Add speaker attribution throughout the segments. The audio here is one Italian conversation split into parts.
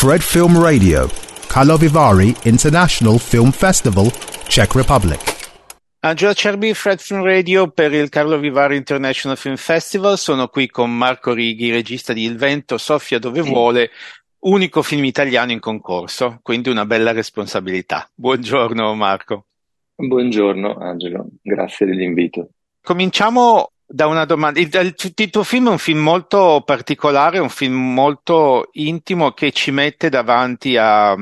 Speaker 1: Fred Film Radio, Karlovy International Film Festival, Czech Republic.
Speaker 2: Angelo Cerbi, Fred Film Radio per il Carlo Vivari International Film Festival. Sono qui con Marco Righi, regista di Il Vento, Sofia dove vuole, unico film italiano in concorso, quindi una bella responsabilità. Buongiorno Marco.
Speaker 3: Buongiorno Angelo, grazie dell'invito.
Speaker 2: Cominciamo da una domanda. Il, il, il, tuo film è un film molto particolare, un film molto intimo che ci mette davanti a,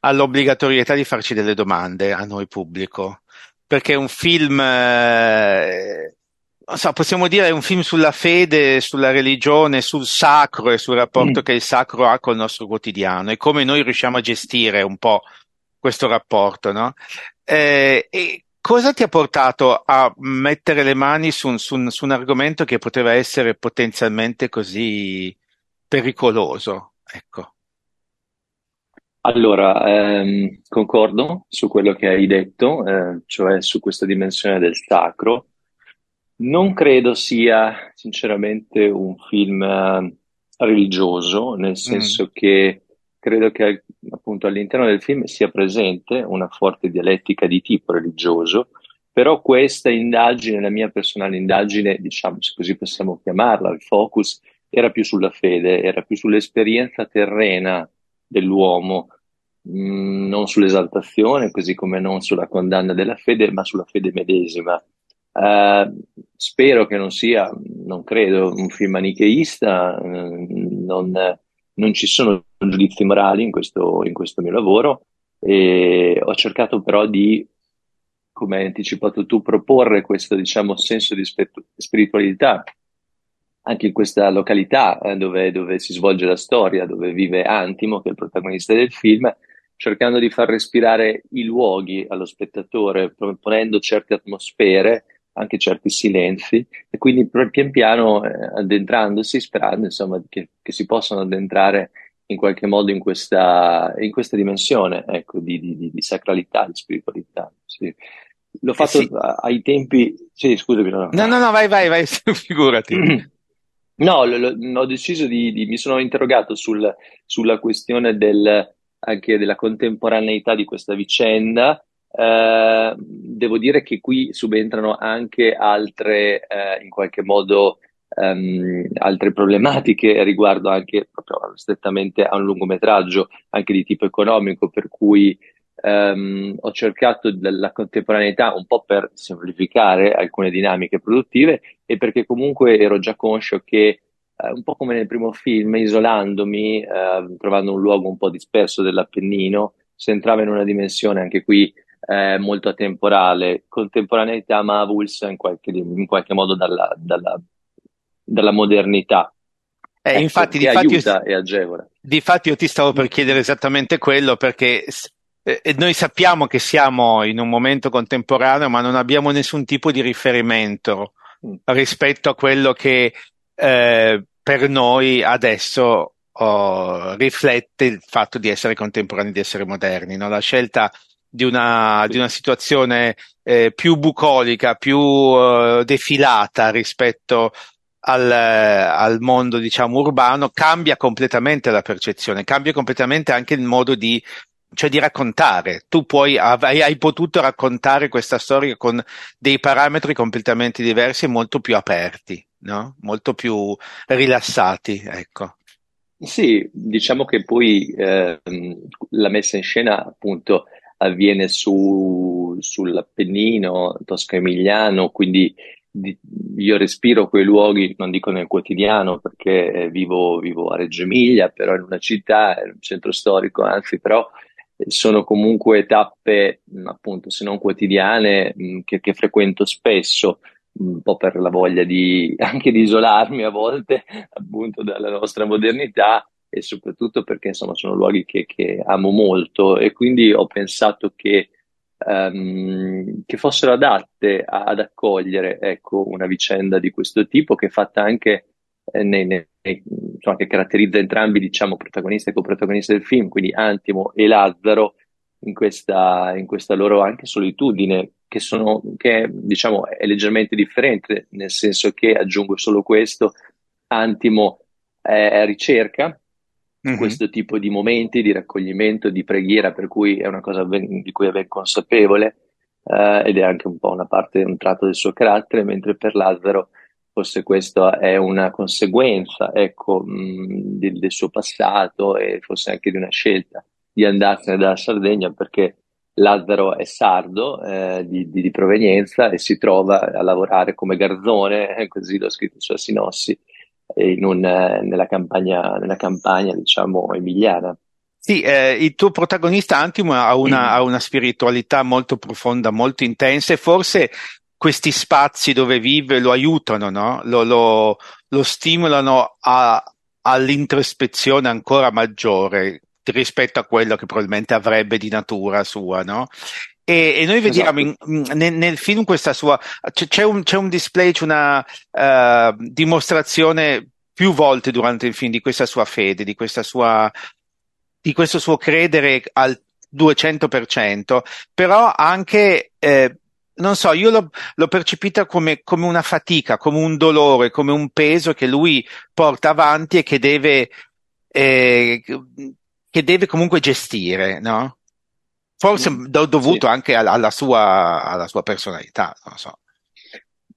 Speaker 2: all'obbligatorietà di farci delle domande a noi pubblico. Perché è un film, eh, so, possiamo dire, è un film sulla fede, sulla religione, sul sacro e sul rapporto mm. che il sacro ha col nostro quotidiano e come noi riusciamo a gestire un po' questo rapporto, no? Eh, e cosa ti ha portato a mettere le mani su, su, su un argomento che poteva essere potenzialmente così pericoloso? Ecco.
Speaker 3: Allora, ehm, concordo su quello che hai detto, eh, cioè su questa dimensione del sacro. Non credo sia sinceramente un film eh, religioso, nel mm. senso mm. che credo che appunto all'interno del film sia presente una forte dialettica di tipo religioso, però questa indagine, la mia personale indagine, diciamo se così possiamo chiamarla, il focus era più sulla fede, era più sull'esperienza terrena dell'uomo, mh, mm, non sull'esaltazione, così come non sulla condanna della fede, ma sulla fede medesima. Uh, spero che non sia, non credo, un film manicheista, uh, non, non ci sono giudizi morali in questo, in questo mio lavoro e ho cercato però di, come hai anticipato tu, proporre questo diciamo, senso di spiritualità anche in questa località eh, dove, dove, si svolge la storia, dove vive Antimo, che è il protagonista del film, cercando di far respirare i luoghi allo spettatore, proponendo certe atmosfere anche certi silenzi e quindi pian piano eh, addentrandosi, sperando insomma che, che, si possano addentrare in qualche modo in questa, in questa dimensione ecco, di, di, di, sacralità, di spiritualità. Sì. L'ho eh fatto sì. ai tempi. Sì, scusami.
Speaker 2: No, no, no, no vai, vai, vai, figurati.
Speaker 3: No, lo, lo, ho deciso di, di, mi sono interrogato sul, sulla questione del, anche della contemporaneità di questa vicenda eh, devo dire che qui subentrano anche altre, eh, in qualche modo, um, altre problematiche riguardo anche proprio strettamente a un lungometraggio, anche di tipo economico, per cui um, ho cercato la contemporaneità un po' per semplificare alcune dinamiche produttive e perché comunque ero già conscio che Uh, un po' come nel primo film, isolandomi, uh, trovando un luogo un po' disperso dell'Appennino, si entrava in una dimensione anche qui eh, molto atemporale, contemporaneità ma avulsa in qualche, in qualche modo dalla, dalla, dalla modernità.
Speaker 2: Eh, ecco, infatti,
Speaker 3: che
Speaker 2: difatti
Speaker 3: aiuta
Speaker 2: io,
Speaker 3: e agevola.
Speaker 2: Difatti io ti stavo per chiedere esattamente quello perché eh, noi sappiamo che siamo in un momento contemporaneo ma non abbiamo nessun tipo di riferimento mm. rispetto a quello che eh, per noi adesso oh, riflette il fatto di essere contemporanei, di essere moderni. No? La scelta di una, di una situazione eh, più bucolica, più uh, defilata rispetto al, al, mondo, diciamo, urbano, cambia completamente la percezione, cambia completamente anche il modo di, cioè di raccontare. Tu puoi, hai, hai potuto raccontare questa storia con dei parametri completamente diversi e molto più aperti, no? Molto più rilassati, ecco.
Speaker 3: Sì, diciamo che poi eh, la messa in scena appunto avviene su, sull'Appennino tosco-emiliano, quindi di, io respiro quei luoghi, non dico nel quotidiano perché eh, vivo, vivo, a Reggio Emilia, però in una città, in un centro storico, anzi, però eh, sono comunque tappe, appunto, se non quotidiane, che, che frequento spesso un po' per la voglia di anche di isolarmi a volte appunto dalla nostra modernità e soprattutto perché insomma sono luoghi che, che amo molto e quindi ho pensato che, um, che fossero adatte a, ad accogliere ecco, una vicenda di questo tipo che è fatta anche eh, nei, nei, insomma, che caratterizza entrambi diciamo protagonisti e coprotagonisti del film, quindi Antimo e Lazzaro in questa, in questa loro anche solitudine che, sono, che diciamo è leggermente differente nel senso che aggiungo solo questo Antimo è ricerca mm-hmm. questo tipo di momenti di raccoglimento, di preghiera, per cui è una cosa ben, di cui è ben consapevole eh, ed è anche un po' una parte, un tratto del suo carattere, mentre per Lazzaro forse questa è una conseguenza ecco, mh, del, del, suo passato e forse anche di una scelta di andarsene dalla Sardegna perché Lazzaro è sardo eh, di, di, di, provenienza e si trova a lavorare come garzone, eh, così l'ho scritto sulla Sinossi, in un, eh, nella, campagna, nella campagna diciamo emiliana.
Speaker 2: Sì, eh, il tuo protagonista Antimo ha una, mm. ha una, spiritualità molto profonda, molto intensa e forse questi spazi dove vive lo aiutano, no? lo, lo, lo stimolano a, all'introspezione ancora maggiore rispetto a quello che probabilmente avrebbe di natura sua, no? E, e noi vediamo esatto. in, nel, nel, film questa sua, c'è, un, c'è un display, c'è una uh, dimostrazione più volte durante il film di questa sua fede, di questa sua, di questo suo credere al 200%, però anche eh, non so, io l'ho, l'ho percepita come, come, una fatica, come un dolore, come un peso che lui porta avanti e che deve, eh, che deve comunque gestire, no? Forse mm, do, dovuto sì. anche alla, alla, sua, alla, sua, personalità, non so.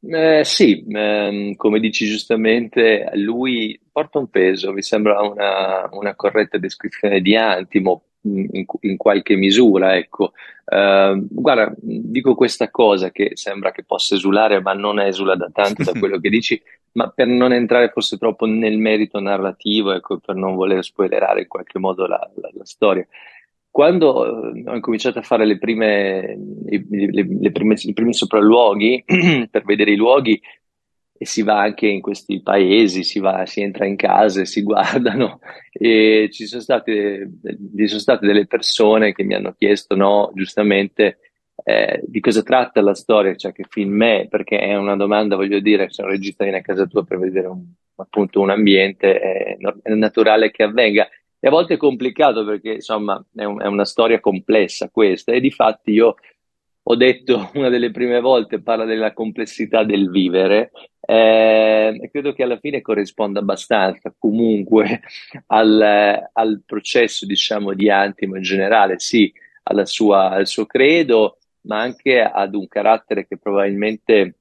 Speaker 3: Eh, sì, ehm, come dici giustamente, lui porta un peso, mi sembra una, una corretta descrizione di Antimo, in, in qualche misura, ecco. Uh, guarda, dico questa cosa che sembra che possa esulare, ma non esula da tanto da quello che dici, ma per non entrare forse troppo nel merito narrativo, ecco, per non voler spoilerare in qualche modo la, la, la storia. Quando uh, ho incominciato a fare le prime, le, le, prime, i primi sopralluoghi per vedere i luoghi, e si va anche in questi paesi, si, va, si entra in case, si guardano e ci sono state, ci sono state delle persone che mi hanno chiesto, no, giustamente, eh, di cosa tratta la storia, cioè che film è, perché è una domanda, voglio dire, se un regista viene a casa tua per vedere un, appunto un ambiente, è, è, naturale che avvenga. E a volte è complicato perché, insomma, è, un, è una storia complessa questa e di fatti io ho detto una delle prime volte, parla della complessità del vivere eh, e credo che alla fine corrisponda abbastanza comunque al, al processo, diciamo, di Antimo in generale, sì, sua, al suo credo, ma anche ad un carattere che probabilmente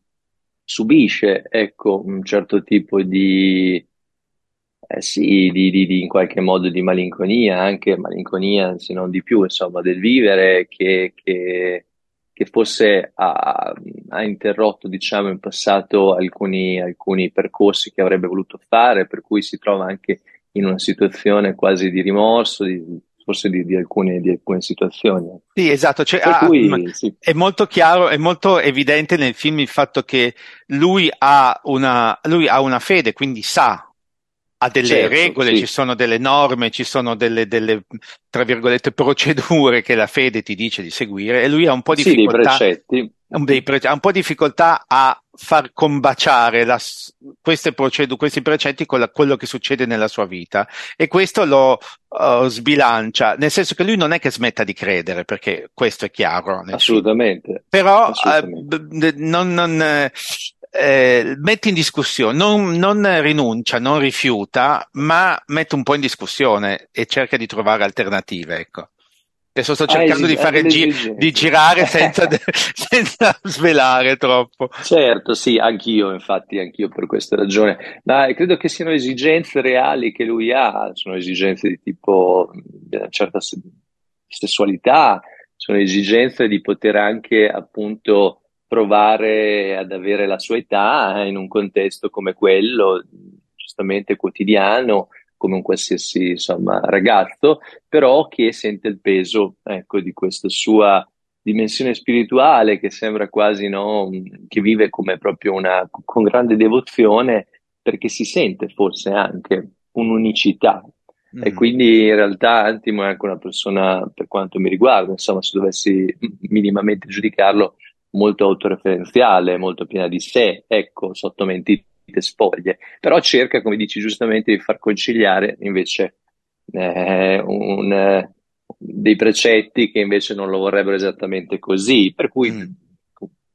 Speaker 3: subisce, ecco, un certo tipo di, eh sì, di, di, di, in qualche modo di malinconia, anche malinconia, se non di più, insomma, del vivere che, che che forse ha, ha interrotto, diciamo, in passato alcuni, alcuni percorsi che avrebbe voluto fare, per cui si trova anche in una situazione quasi di rimorso, di, forse di, di, alcune, di, alcune, situazioni.
Speaker 2: Sì, esatto. Cioè, ah, cui, sì. È molto chiaro, è molto evidente nel film il fatto che lui ha una, lui ha una fede, quindi sa ha delle certo, regole, sì. ci sono delle norme, ci sono delle, delle, tra virgolette, procedure che la fede ti dice di seguire e lui ha un po' di sì, difficoltà. Precetti. Pre- ha un po' di difficoltà a far combaciare la, queste procedure, questi precetti con la, quello che succede nella sua vita e questo lo uh, sbilancia, nel senso che lui non è che smetta di credere, perché questo è chiaro.
Speaker 3: Assolutamente.
Speaker 2: Film. Però Assolutamente. Uh, non, non, eh, mette in discussione, non, non, rinuncia, non rifiuta, ma mette un po' in discussione e cerca di trovare alternative. Ecco. Adesso sto cercando ah, di, fare gi- di girare senza, senza, svelare troppo.
Speaker 3: Certo, sì, anch'io, infatti, anch'io per questa ragione. Ma credo che siano esigenze reali che lui ha, sono esigenze di tipo di una certa sessualità, sono esigenze di poter anche appunto provare ad avere la sua età in un contesto come quello, giustamente quotidiano, come un qualsiasi insomma, ragazzo, però che sente il peso ecco, di questa sua dimensione spirituale che sembra quasi no, che vive come proprio una con grande devozione perché si sente forse anche un'unicità mm. e quindi in realtà Antimo è anche una persona per quanto mi riguarda insomma se dovessi minimamente giudicarlo molto autoreferenziale, molto piena di sé, ecco, sotto mentite spoglie, però cerca, come dici giustamente, di far conciliare invece eh, un, eh, dei precetti che invece non lo vorrebbero esattamente così, per cui, mm.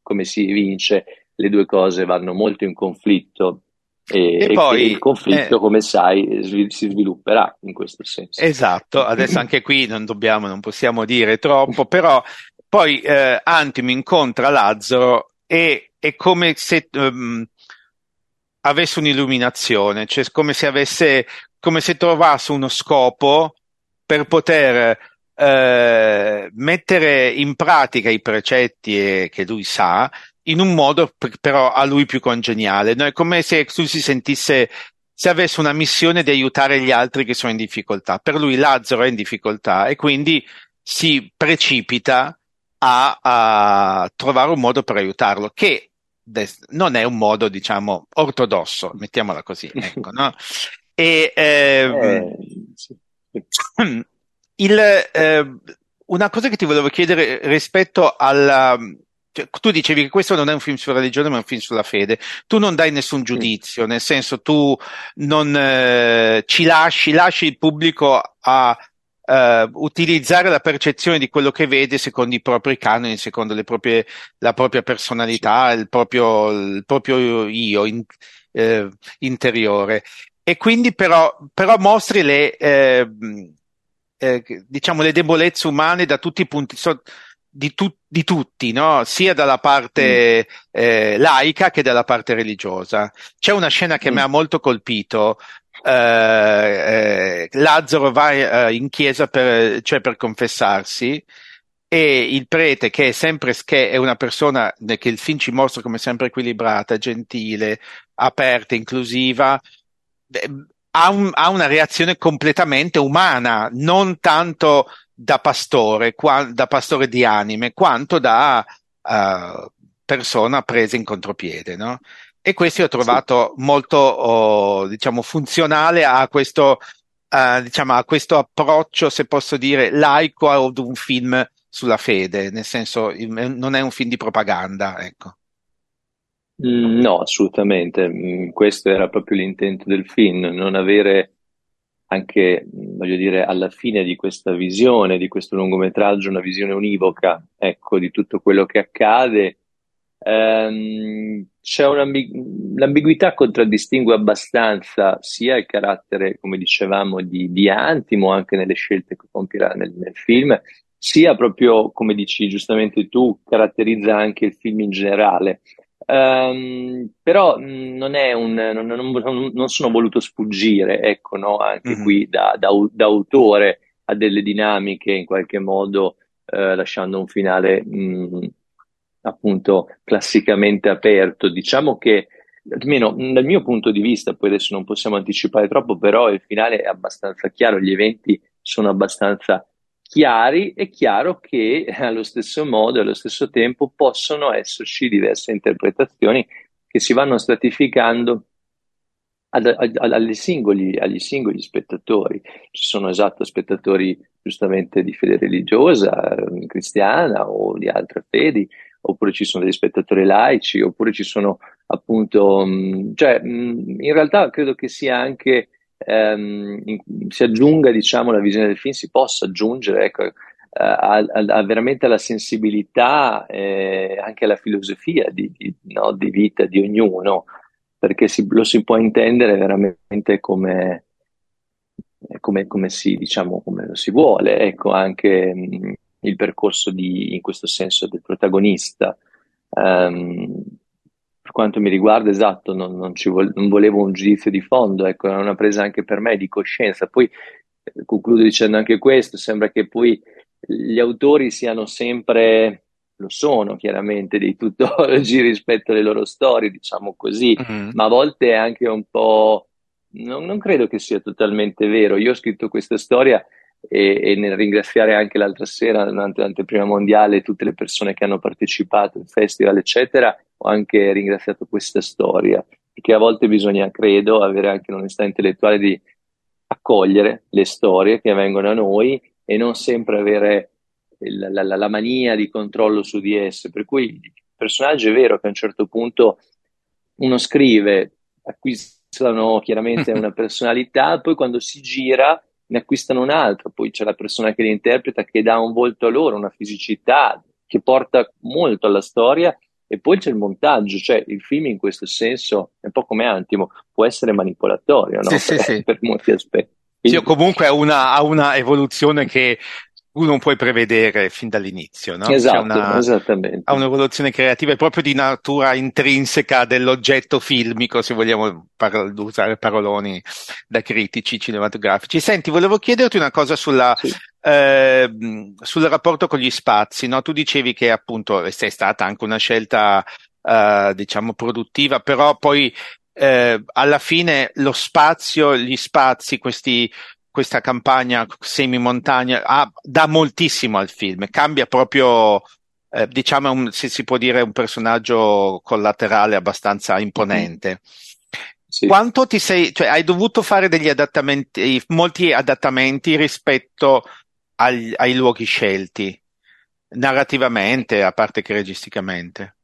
Speaker 3: come si vince, le due cose vanno molto in conflitto E, e, poi, il conflitto, eh, come sai, si svilupperà in questo senso.
Speaker 2: Esatto, adesso anche qui non dobbiamo, non possiamo dire troppo, però poi eh, Antimo incontra Lazzaro e è come se um, avesse un'illuminazione, cioè come se avesse, come se trovasse uno scopo per poter eh, mettere in pratica i precetti che lui sa in un modo però a lui più congeniale. No? È come se lui si sentisse se avesse una missione di aiutare gli altri che sono in difficoltà. Per lui Lazzaro è in difficoltà e quindi si precipita a, a trovare un modo per aiutarlo, che non è un modo, diciamo, ortodosso, mettiamola così. Ecco, no? E, ehm, eh, sì. il, eh, una cosa che ti volevo chiedere rispetto alla, cioè, tu dicevi che questo non è un film sulla religione, ma è un film sulla fede. Tu non dai nessun giudizio, nel senso tu non eh, ci lasci, lasci il pubblico a eh, utilizzare la percezione di quello che vede secondo i propri canoni, secondo proprie, la propria personalità, il proprio, il proprio io in, eh, interiore. E quindi però, però mostri le, eh, eh, diciamo, le debolezze umane da tutti i punti. So, di, tu, di tutti, no? sia dalla parte mm. eh, laica che dalla parte religiosa. C'è una scena che mm. mi ha molto colpito. Eh, eh, Lazzaro va eh, in chiesa per, cioè per confessarsi e il prete che è sempre che è una persona che il film ci mostra come sempre equilibrata, gentile, aperta, inclusiva, ha, un, ha una reazione completamente umana, non tanto da pastore, qua, da pastore di anime, quanto da uh, persona presa in contropiede, no? E questo io ho trovato sì. molto, oh, diciamo, funzionale a questo, uh, diciamo, a questo approccio, se posso dire, laico ad un film sulla fede, nel senso, non è un film di propaganda, ecco.
Speaker 3: Mm, no, assolutamente. Mm, questo era proprio l'intento del film, non avere anche, voglio dire, alla fine di questa visione, di questo lungometraggio, una visione univoca, ecco, di tutto quello che accade. Ehm, c'è l'ambiguità contraddistingue abbastanza sia il carattere, come dicevamo, di, di Antimo, anche nelle scelte che compierà nel, nel film, sia proprio, come dici giustamente tu, caratterizza anche il film in generale. Um, però non, è un, non, non, non, sono voluto sfuggire, ecco, no? anche mm-hmm. qui da, da, da, autore a delle dinamiche in qualche modo, eh, lasciando un finale mh, appunto classicamente aperto. Diciamo che almeno dal mio punto di vista, poi adesso non possiamo anticipare troppo, però il finale è abbastanza chiaro, gli eventi sono abbastanza chiari, è chiaro che allo stesso modo allo stesso tempo possono esserci diverse interpretazioni che si vanno stratificando ad, ad, ad, singoli, agli singoli spettatori. Ci sono esatto spettatori giustamente di fede religiosa, eh, cristiana o di altre fedi, oppure ci sono degli spettatori laici, oppure ci sono appunto, mh, cioè mh, in realtà credo che sia anche ehm, in, si aggiunga diciamo la visione del film, si possa aggiungere ecco, eh, a, a, a veramente alla sensibilità e eh, anche alla filosofia di, di, no, di, vita di ognuno, perché si, lo si può intendere veramente come, come, come, si, diciamo, come lo si vuole, ecco anche mh, il percorso di, in questo senso del protagonista. Um, quanto mi riguarda, esatto, non, non, vo- non, volevo un giudizio di fondo, ecco, è una presa anche per me di coscienza. Poi eh, concludo dicendo anche questo, sembra che poi gli autori siano sempre, lo sono chiaramente, dei tuttologi rispetto alle loro storie, diciamo così, mm-hmm. ma a volte è anche un po'... Non, non credo che sia totalmente vero. Io ho scritto questa storia e, e, nel ringraziare anche l'altra sera durante l'anteprima mondiale tutte le persone che hanno partecipato al festival eccetera ho anche ringraziato questa storia perché a volte bisogna credo avere anche l'onestà intellettuale di accogliere le storie che vengono a noi e non sempre avere la, la, la mania di controllo su di esse. Per cui il personaggio è vero che a un certo punto uno scrive acquistano chiaramente una personalità poi quando si gira ne acquistano un altro, poi c'è la persona che li interpreta che dà un volto a loro, una fisicità che porta molto alla storia E poi c'è il montaggio, cioè il film in questo senso è un po' come Antimo, può essere manipolatorio no?
Speaker 2: sì, sì, sì.
Speaker 3: per molti aspetti.
Speaker 2: Sì, comunque ha una, ha una evoluzione che tu non puoi prevedere fin dall'inizio, no?
Speaker 3: Esatto, una, esattamente.
Speaker 2: Ha un'evoluzione creativa proprio di natura intrinseca dell'oggetto filmico, se vogliamo par- usare paroloni da critici cinematografici. Senti, volevo chiederti una cosa sulla, sì. Eh, sul rapporto con gli spazi, no? Tu dicevi che appunto è stata anche una scelta, eh, diciamo, produttiva, però poi eh, alla fine lo spazio, gli spazi, questi questa campagna semi-montagna ah, dà moltissimo al film, cambia proprio, eh, diciamo, un, se si può dire, un personaggio collaterale abbastanza imponente. Sì. Quanto ti sei, cioè hai dovuto fare degli adattamenti, molti adattamenti rispetto agli, ai luoghi scelti, narrativamente, a parte che registicamente?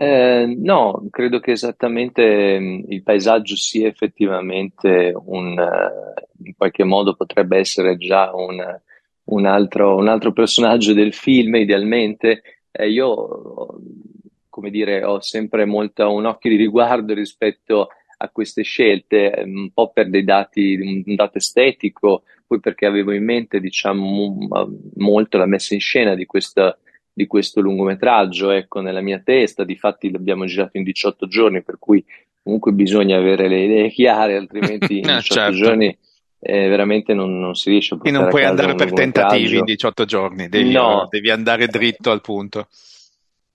Speaker 3: Eh, no, credo che esattamente mh, il paesaggio sia effettivamente un, uh, in qualche modo potrebbe essere già un, un, altro, un altro, personaggio del film, idealmente. Eh, io, come dire, ho sempre molto un occhio di riguardo rispetto a queste scelte, un po' per dei dati, un dato estetico, poi perché avevo in mente, diciamo, molto la messa in scena di questa di questo lungometraggio, ecco, nella mia testa, difatti l'abbiamo girato in 18 giorni, per cui comunque bisogna avere le idee chiare, altrimenti in 18 certo. giorni eh, veramente non, non, si riesce a portare
Speaker 2: E non puoi andare
Speaker 3: per
Speaker 2: tentativi in 18 giorni, devi, no. devi andare dritto al punto.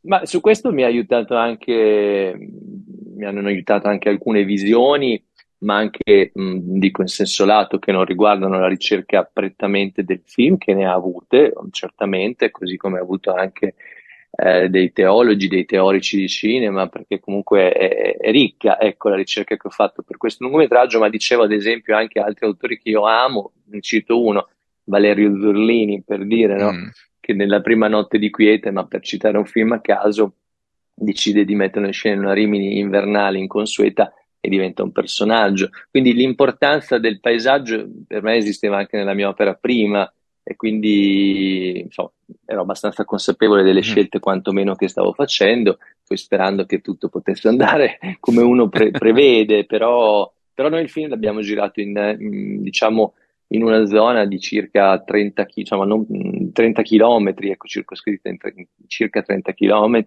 Speaker 3: Ma su questo mi ha aiutato anche, mi hanno aiutato anche alcune visioni ma anche, mh, dico in senso lato, che non riguardano la ricerca prettamente del film, che ne ha avute, certamente, così come ha avuto anche eh, dei teologi, dei teorici di cinema, perché comunque è, è, ricca, ecco, la ricerca che ho fatto per questo lungometraggio, ma dicevo ad esempio anche altri autori che io amo, ne cito uno, Valerio Zurlini, per dire, no? Mm. Che nella prima notte di quiete, ma per citare un film a caso, decide di mettere in scena una Rimini invernale inconsueta e diventa un personaggio. Quindi l'importanza del paesaggio per me esisteva anche nella mia opera prima e quindi insomma, ero abbastanza consapevole delle mm. scelte quantomeno che stavo facendo, poi sperando che tutto potesse andare come uno pre- prevede, però, però, noi il film l'abbiamo girato in, in, diciamo, in una zona di circa 30, diciamo, non, 30 km, ecco, circoscritta in, in circa 30 km,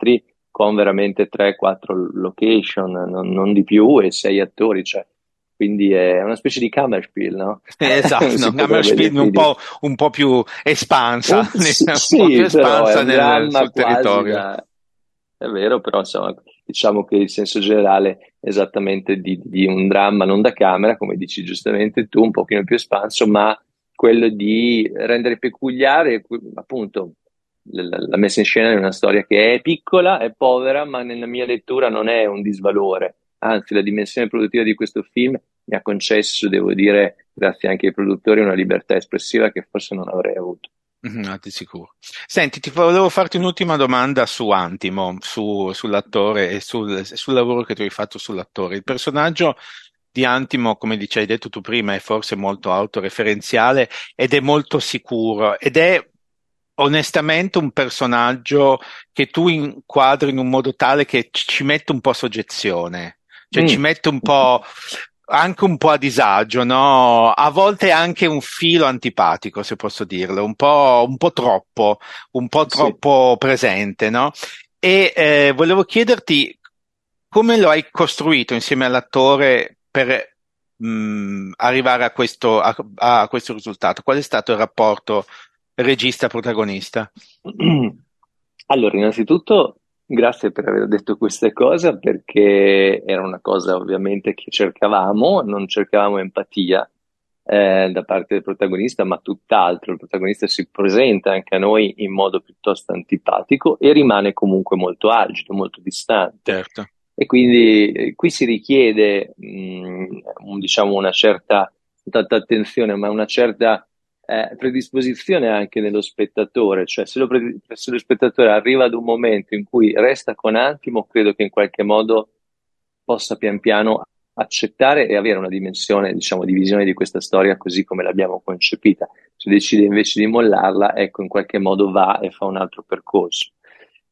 Speaker 3: con veramente 3-4 location, non, non, di più, e 6 attori, cioè, quindi è una specie di Kammerspiel, no?
Speaker 2: Esatto, no, Kammerspiel un po', un po', più espansa,
Speaker 3: un, sì, un po' più espansa nel, sul territorio. Da, è vero, però insomma, diciamo che il senso generale è esattamente di, di, un dramma non da camera, come dici giustamente tu, un pochino più espanso, ma quello di rendere peculiare appunto la, la messa in scena di una storia che è piccola, è povera, ma nella mia lettura non è un disvalore. Anzi, la dimensione produttiva di questo film mi ha concesso, devo dire, grazie anche ai produttori, una libertà espressiva che forse non avrei avuto.
Speaker 2: Mm-hmm, no, di sicuro. Senti, ti volevo farti un'ultima domanda su Antimo, su, sull'attore e sul, sul, lavoro che tu hai fatto sull'attore. Il personaggio di Antimo, come dici, hai detto tu prima, è forse molto autoreferenziale ed è molto sicuro ed è onestamente un personaggio che tu inquadri in un modo tale che ci mette un po' soggezione, cioè mm. ci mette un po' anche un po' a disagio, no? A volte anche un filo antipatico, se posso dirlo, un po', un po troppo, un po' troppo sì. presente, no? E eh, volevo chiederti come lo hai costruito insieme all'attore per mh, mm, arrivare a questo, a, a questo risultato? Qual è stato il rapporto regista protagonista?
Speaker 3: Allora, innanzitutto grazie per aver detto questa cosa perché era una cosa ovviamente che cercavamo, non cercavamo empatia eh, da parte del protagonista, ma tutt'altro. Il protagonista si presenta anche a noi in modo piuttosto antipatico e rimane comunque molto agido, molto distante.
Speaker 2: Certo.
Speaker 3: E quindi eh, qui si richiede, mh, mm, diciamo, una certa, tanta attenzione, ma una certa eh, predisposizione anche nello spettatore, cioè se lo, pre- se lo, spettatore arriva ad un momento in cui resta con Antimo, credo che in qualche modo possa pian piano accettare e avere una dimensione, diciamo, di visione di questa storia così come l'abbiamo concepita. Se decide invece di mollarla, ecco, in qualche modo va e fa un altro percorso.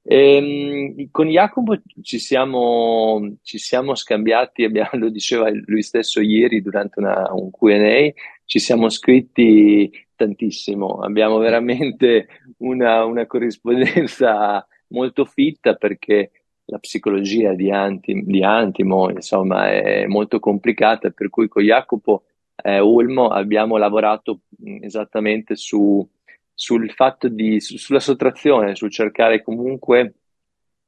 Speaker 3: E, ehm, con Jacopo ci siamo, ci siamo scambiati, abbiamo, lo diceva lui stesso ieri durante una, un QA, ci siamo scritti tantissimo, abbiamo veramente una, una corrispondenza molto fitta perché la psicologia di, Anti, di Antimo insomma, è molto complicata, per cui con Jacopo eh, Ulmo abbiamo lavorato esattamente su, sul fatto di, su, sulla sottrazione, sul cercare comunque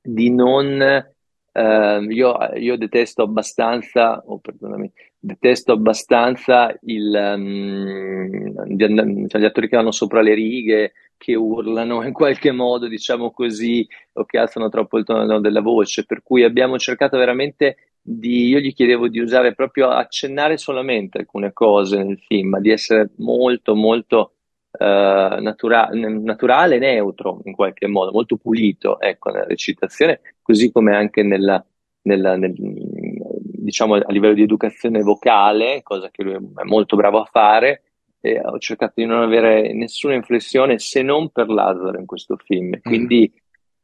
Speaker 3: di non... Eh, io, io, detesto abbastanza, oh, perdonami, detesto abbastanza il, um, gli, cioè gli attori che vanno sopra le righe, che urlano in qualche modo, diciamo così, o che alzano troppo il tono della voce, per cui abbiamo cercato veramente di, io gli chiedevo di usare proprio, accennare solamente alcune cose nel film, ma di essere molto, molto uh, natura- naturale, neutro in qualche modo, molto pulito, ecco, nella recitazione, così come anche nella, nella, nel, diciamo a livello di educazione vocale, cosa che lui è molto bravo a fare, e ho cercato di non avere nessuna inflessione se non per Lazzaro in questo film. Mm. Quindi mm.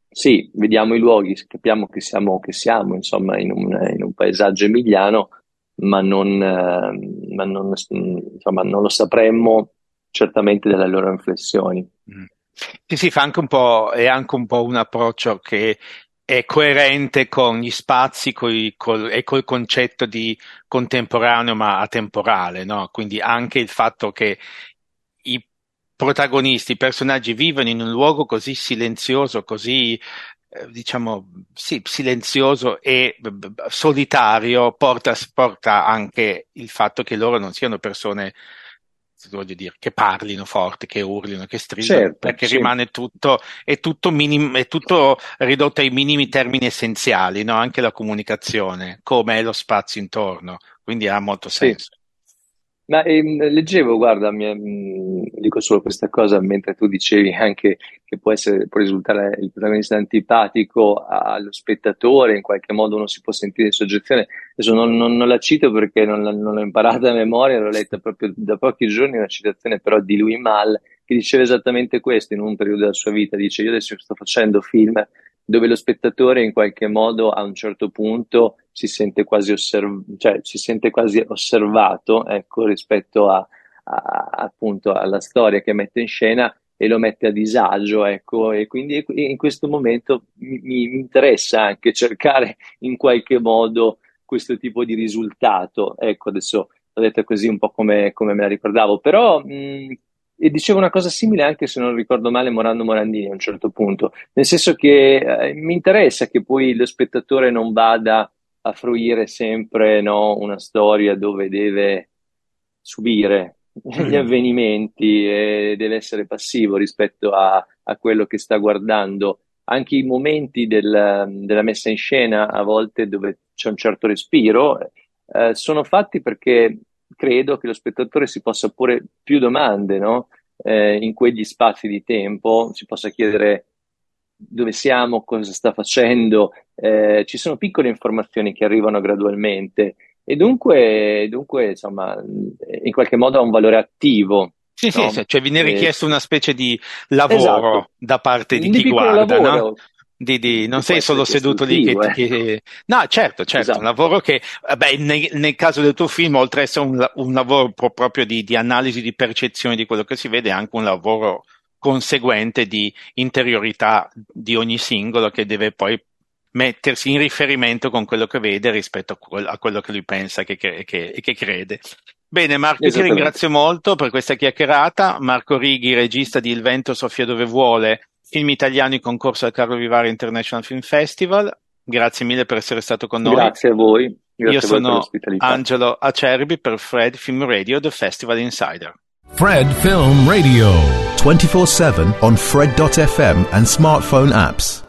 Speaker 3: sì, vediamo i luoghi, capiamo che siamo, che siamo insomma, in, un, in un paesaggio emiliano, ma non, eh, ma non, insomma, non lo sapremmo certamente dalle loro inflessioni. Mm.
Speaker 2: Sì, sì, fa anche un po', è anche un po' un approccio che è coerente con gli spazi coi, col, e col concetto di contemporaneo ma atemporale, no? Quindi anche il fatto che i protagonisti, i personaggi vivono in un luogo così silenzioso, così eh, diciamo sì, silenzioso e solitario porta, porta anche il fatto che loro non siano persone voglio dire, che parlino forte, che urlino, che stridano, certo, perché sì. rimane tutto, è tutto, minim, è tutto ridotto ai minimi termini essenziali, no? anche la comunicazione, come è lo spazio intorno, quindi ha molto senso. Sì.
Speaker 3: Ma ehm, leggevo, guarda, mi, mh, dico solo questa cosa mentre tu dicevi anche che può, essere, può risultare il protagonista antipatico allo spettatore, in qualche modo uno si può sentire in soggezione. Adesso non, non, non la cito perché non, non, l'ho imparata a memoria, l'ho letta proprio da pochi giorni, una citazione però di Louis Mal che diceva esattamente questo in un periodo della sua vita. Dice: Io adesso sto facendo film dove lo spettatore in qualche modo a un certo punto si sente quasi, osserv- cioè, si sente quasi osservato ecco, rispetto a, a, appunto alla storia che mette in scena e lo mette a disagio, ecco, e quindi in questo momento mi, mi interessa anche cercare in qualche modo questo tipo di risultato. Ecco, adesso l'ho detta così un po' come, come me la ricordavo, però mh, e diceva una cosa simile anche se non ricordo male Morando Morandini a un certo punto, nel senso che eh, mi interessa che poi lo spettatore non vada a fruire sempre no, una storia dove deve subire mm. gli avvenimenti e deve essere passivo rispetto a, a quello che sta guardando. Anche i momenti del, della messa in scena, a volte dove c'è un certo respiro, eh, sono fatti perché credo che lo spettatore si possa porre più domande, no? eh, in quegli spazi di tempo, si possa chiedere dove siamo, cosa sta facendo, eh, ci sono piccole informazioni che arrivano gradualmente e dunque, dunque insomma, in qualche modo ha un valore attivo.
Speaker 2: Sì, no? sì, cioè viene richiesto una specie di lavoro esatto. da parte di, di chi guarda, no? Di, di, non sei solo seduto lì che, eh. che, No, certo, certo, esatto. un lavoro che, beh, nel, nel, caso del tuo film, oltre ad essere un, un lavoro proprio di, di, analisi, di percezione di quello che si vede, è anche un lavoro conseguente di interiorità di ogni singolo che deve poi mettersi in riferimento con quello che vede rispetto a quello che lui pensa e che, che, che, crede. Bene, Marco, ti ringrazio molto per questa chiacchierata. Marco Righi, regista di Il vento soffia dove vuole, film italiano in concorso al Carlo Vivari International Film Festival. Grazie mille per essere stato con noi.
Speaker 3: Grazie a voi. Grazie
Speaker 2: Io sono Angelo Acerbi per Fred Film Radio, The Festival Insider.
Speaker 1: Fred Film Radio 24/7 on fred.fm and smartphone apps.